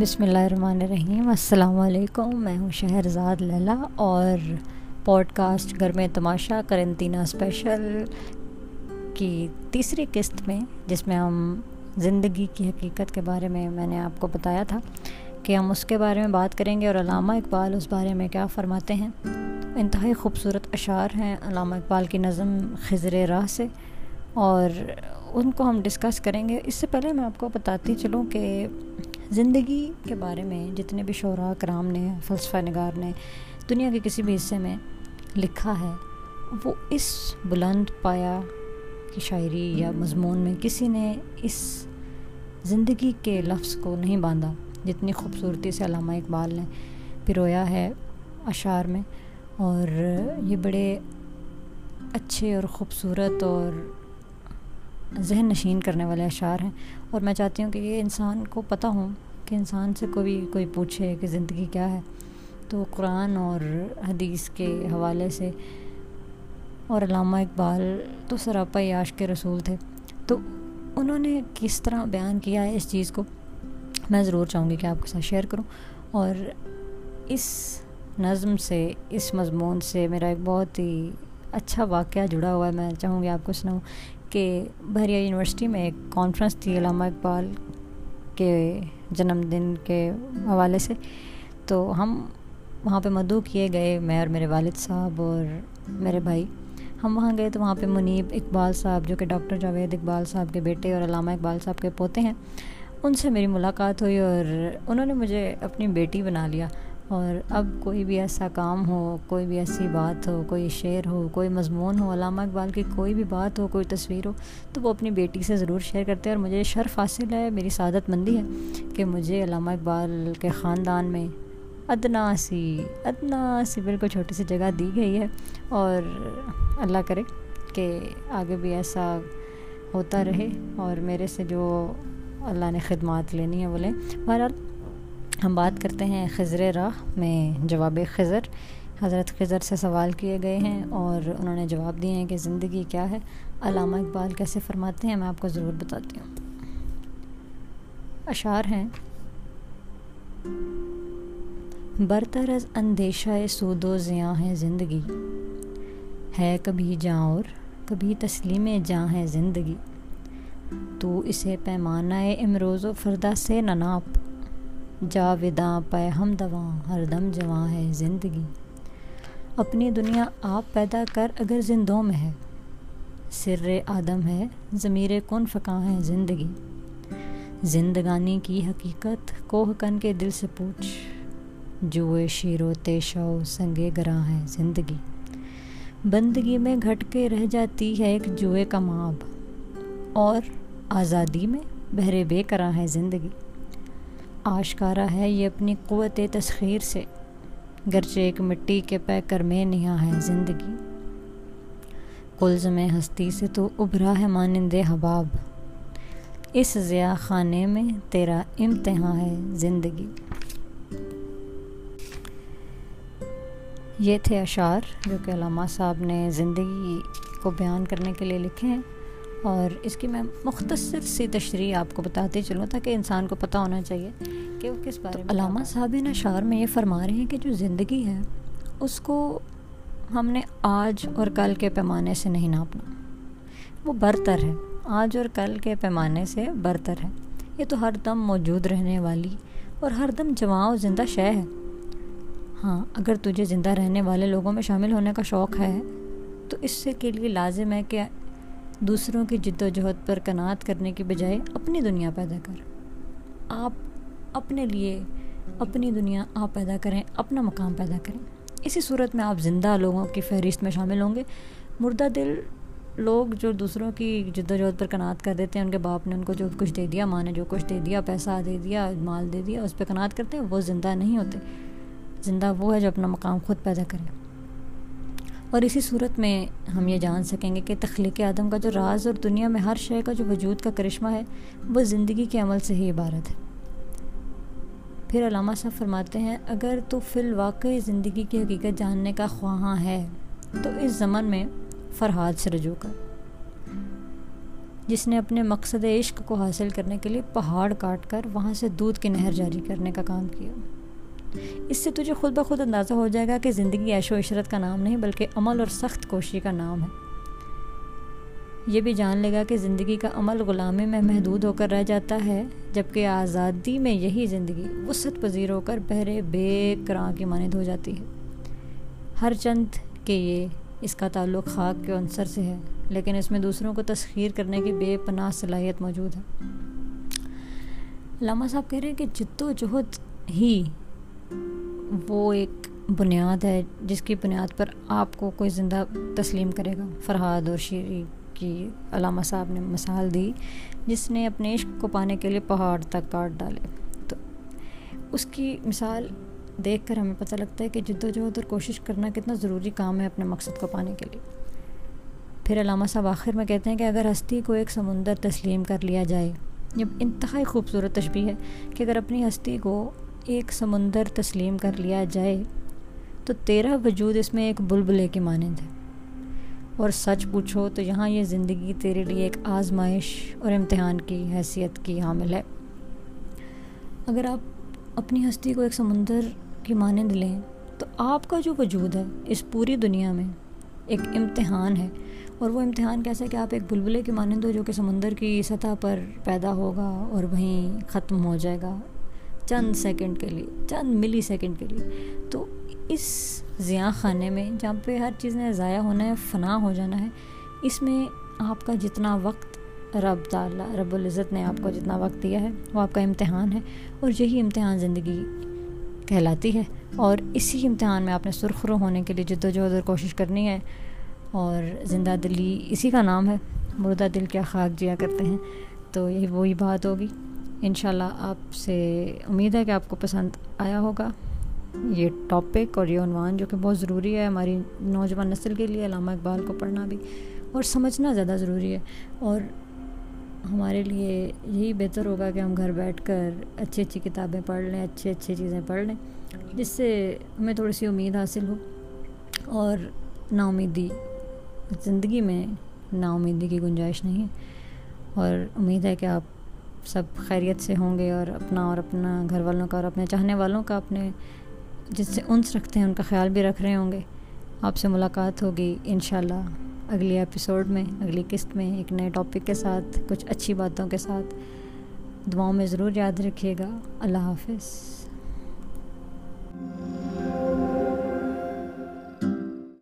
بسم اللہ الرحمن الرحیم۔ السلام علیکم۔ میں ہوں شہرزاد لیلا اور پوڈ کاسٹ گھر میں تماشا کرنتینہ اسپیشل کی تیسری قسط میں، جس میں ہم زندگی کی حقیقت کے بارے میں میں نے آپ کو بتایا تھا کہ ہم اس کے بارے میں بات کریں گے اور علامہ اقبال اس بارے میں کیا فرماتے ہیں۔ انتہائی خوبصورت اشعار ہیں علامہ اقبال کی نظم خضر راہ سے اور ان کو ہم ڈسکس کریں گے۔ اس سے پہلے میں آپ کو بتاتی چلوں کہ زندگی کے بارے میں جتنے بھی شعراء، کرام نے، فلسفہ نگار نے دنیا کے کسی بھی حصے میں لکھا ہے، وہ اس بلند پایا کی شاعری یا مضمون میں کسی نے اس زندگی کے لفظ کو نہیں باندھا۔ جتنی خوبصورتی سے علامہ اقبال نے پرویا ہے اشعار میں اور یہ بڑے اچھے اور خوبصورت اور ذہن نشین کرنے والے اشعار ہیں۔ اور میں چاہتی ہوں کہ یہ انسان کو پتہ ہوں کہ انسان سے کوئی کوئی پوچھے کہ زندگی کیا ہے۔ تو قرآن اور حدیث کے حوالے سے اور علامہ اقبال تو سراپا یاش کے رسول تھے۔ تو انہوں نے کس طرح بیان کیا ہے اس چیز کو؟ میں ضرور چاہوں گی کہ آپ کے ساتھ شیئر کروں۔ اور اس نظم سے، اس مضمون سے میرا ایک بہت ہی اچھا واقعہ جڑا ہوا ہے، میں چاہوں گی آپ کو سناؤں کہ بحریہ یونیورسٹی میں ایک کانفرنس تھی علامہ اقبال کے جنم دن کے حوالے سے۔ تو ہم وہاں پہ مدعو کیے گئے، میں اور میرے والد صاحب اور میرے بھائی۔ ہم وہاں گئے تو وہاں پہ منیب اقبال صاحب، جو کہ ڈاکٹر جاوید اقبال صاحب کے بیٹے اور علامہ اقبال صاحب کے پوتے ہیں، ان سے میری ملاقات ہوئی اور انہوں نے مجھے اپنی بیٹی بنا لیا۔ اور اب کوئی بھی ایسا کام ہو، کوئی بھی ایسی بات ہو، کوئی شعر ہو، کوئی مضمون ہو، علامہ اقبال کی کوئی بھی بات ہو، کوئی تصویر ہو، تو وہ اپنی بیٹی سے ضرور شیئر کرتے ہیں اور مجھے شرف حاصل ہے، میری سعادت مندی ہے کہ مجھے علامہ اقبال کے خاندان میں ادنا سی ادنا سی بالکل چھوٹی سی جگہ دی گئی ہے اور اللہ کرے کہ آگے بھی ایسا ہوتا رہے اور میرے سے جو اللہ نے خدمات لینی ہے بولے بہرحال ہم بات کرتے ہیں خضر راہ میں جواب خضر۔ حضرت خضر سے سوال کیے گئے ہیں اور انہوں نے جواب دیے ہیں کہ زندگی کیا ہے۔ علامہ اقبال کیسے فرماتے ہیں؟ میں آپ کو ضرور بتاتی ہوں۔ اشعار ہیں۔ برتر از اندیشہ سود و زیاں ہے زندگی۔ ہے کبھی جاں اور کبھی تسلیم جاں ہے زندگی۔ تو اسے پیمانہ امروز و فردا سے نناپ۔ جا وداں پے ہم دواں، ہر دم جواں ہے زندگی۔ اپنی دنیا آپ پیدا کر اگر زندوں میں ہے۔ سر آدم ہے، ضمیر کن فقاں ہے زندگی۔ زندگانی کی حقیقت کوہ کن کے دل سے پوچھ۔ جوئے شیر و تیشو سنگے گراں ہے زندگی۔ بندگی میں گھٹ کے رہ جاتی ہے ایک جوئے کا ماب اور آزادی میں بہرے بے کراں ہے زندگی۔ آشکارا ہے یہ اپنی قوت تسخیر سے، گرچہ ایک مٹی کے پیکر میں نہا ہے زندگی۔ کلز میں ہستی سے تو ابھرا ہے مانند حباب۔ اس ضیاء خانے میں تیرا امتحان ہے زندگی۔ یہ تھے اشعار جو کہ علامہ صاحب نے زندگی کو بیان کرنے کے لیے لکھے ہیں۔ اور اس کی میں مختصر سی تشریح آپ کو بتاتے چلوں تاکہ انسان کو پتہ ہونا چاہیے کہ وہ کس بارے میں علامہ صاحب ان اشعار میں یہ فرما رہے ہیں کہ جو زندگی ہے اس کو ہم نے آج اور کل کے پیمانے سے نہیں ناپنا وہ برتر ہے۔ آج اور کل کے پیمانے سے برتر ہے۔ یہ تو ہر دم موجود رہنے والی اور ہر دم جواں و زندہ شے ہے۔ ہاں اگر تجھے زندہ رہنے والے لوگوں میں شامل ہونے کا شوق ہے تو اس سے کے لیے لازم ہے کہ دوسروں کی جد و جہد پر کنات کرنے کی بجائے اپنی دنیا پیدا کر۔ آپ اپنے لیے اپنی دنیا آپ پیدا کریں، اپنا مقام پیدا کریں۔ اسی صورت میں آپ زندہ لوگوں کی فہرست میں شامل ہوں گے۔ مردہ دل لوگ جو دوسروں کی جد و جہد پر کنات کر دیتے ہیں، ان کے باپ نے ان کو جو کچھ دے دیا، ماں نے جو کچھ دے دیا، پیسہ دے دیا، مال دے دیا، اس پہ کنات کرتے ہیں، وہ زندہ نہیں ہوتے۔ زندہ وہ ہے جو اپنا مقام خود پیدا کرے۔ اور اسی صورت میں ہم یہ جان سکیں گے کہ تخلیق آدم کا جو راز اور دنیا میں ہر شے کا جو وجود کا کرشمہ ہے، وہ زندگی کے عمل سے ہی عبارت ہے۔ پھر علامہ صاحب فرماتے ہیں، اگر تو فی الواقع زندگی کی حقیقت جاننے کا خواہاں ہے، تو اس زمن میں فرحاد سے رجوع کر۔ جس نے اپنے مقصد عشق کو حاصل کرنے کے لیے پہاڑ کاٹ کر وہاں سے دودھ کی نہر جاری کرنے کا کام کیا۔ اس سے تجھے خود بخود اندازہ ہو جائے گا کہ زندگی عیش و عشرت کا نام نہیں بلکہ عمل اور سخت کوشی کا نام ہے۔ یہ بھی جان لے گا کہ زندگی کا عمل غلامی میں محدود ہو کر رہ جاتا ہے، جبکہ آزادی میں یہی زندگی وسعت پذیر ہو کر بہرے بے کراں کی مانند ہو جاتی ہے۔ ہر چند کہ یہ اس کا تعلق خاک کے عنصر سے ہے، لیکن اس میں دوسروں کو تسخیر کرنے کی بے پناہ صلاحیت موجود ہے۔ علامہ صاحب کہہ رہے ہیں کہ جد و جہد ہی وہ ایک بنیاد ہے جس کی بنیاد پر آپ کو کوئی زندہ تسلیم کرے گا۔ فرحاد اور شیری کی علامہ صاحب نے مثال دی، جس نے اپنے عشق کو پانے کے لیے پہاڑ تک کاٹ ڈالے۔ تو اس کی مثال دیکھ کر ہمیں پتہ لگتا ہے کہ جد و جہد اور کوشش کرنا کتنا ضروری کام ہے اپنے مقصد کو پانے کے لیے۔ پھر علامہ صاحب آخر میں کہتے ہیں کہ اگر ہستی کو ایک سمندر تسلیم کر لیا جائے، یہ انتہائی خوبصورت تشبیح ہے کہ اگر اپنی ہستی کو ایک سمندر تسلیم کر لیا جائے تو تیرا وجود اس میں ایک بلبلے کی مانند ہے اور سچ پوچھو تو یہاں یہ زندگی تیرے لیے ایک آزمائش اور امتحان کی حیثیت کی حامل ہے۔ اگر آپ اپنی ہستی کو ایک سمندر کی مانند لیں تو آپ کا جو وجود ہے اس پوری دنیا میں ایک امتحان ہے۔ اور وہ امتحان کیسا کہ آپ ایک بلبلے کی مانند ہو جو کہ سمندر کی سطح پر پیدا ہوگا اور وہیں ختم ہو جائے گا۔ چند سیکنڈ کے لیے، چند ملی سیکنڈ کے لیے۔ تو اس زیاں خانے میں جہاں پہ ہر چیز نے ضائع ہونا ہے، فنا ہو جانا ہے، اس میں آپ کا جتنا وقت رب تعالیٰ، رب العزت نے آپ کو جتنا وقت دیا ہے، وہ آپ کا امتحان ہے۔ اور یہی امتحان زندگی کہلاتی ہے۔ اور اسی امتحان میں آپ نے سرخرو ہونے کے لیے جد و جہد اور کوشش کرنی ہے۔ اور زندہ دلی اسی کا نام ہے۔ مردہ دل کیا خاک جیا کرتے ہیں۔ تو یہی وہی بات ہوگی۔ انشاءاللہ آپ سے امید ہے کہ آپ کو پسند آیا ہوگا یہ ٹاپک اور یہ عنوان جو کہ بہت ضروری ہے ہماری نوجوان نسل کے لیے، علامہ اقبال کو پڑھنا بھی، اور سمجھنا زیادہ ضروری ہے۔ اور ہمارے لیے یہی بہتر ہوگا کہ ہم گھر بیٹھ کر اچھی اچھی کتابیں پڑھ لیں، اچھی اچھی چیزیں پڑھ لیں، جس سے ہمیں تھوڑی سی امید حاصل ہو۔ اور نا امیدی زندگی میں نا امیدی کی گنجائش نہیں ہے۔ اور امید ہے کہ آپ سب خیریت سے ہوں گے اور اپنا اور اپنا گھر والوں کا اور اپنے چاہنے والوں کا اپنے جس سے انس رکھتے ہیں، ان کا خیال بھی رکھ رہے ہوں گے۔ آپ سے ملاقات ہوگی انشاءاللہ اگلی ایپیسوڈ میں، اگلی قسط میں، ایک نئے ٹاپک کے ساتھ، کچھ اچھی باتوں کے ساتھ۔ دعاؤں میں ضرور یاد رکھیے گا۔ اللہ حافظ۔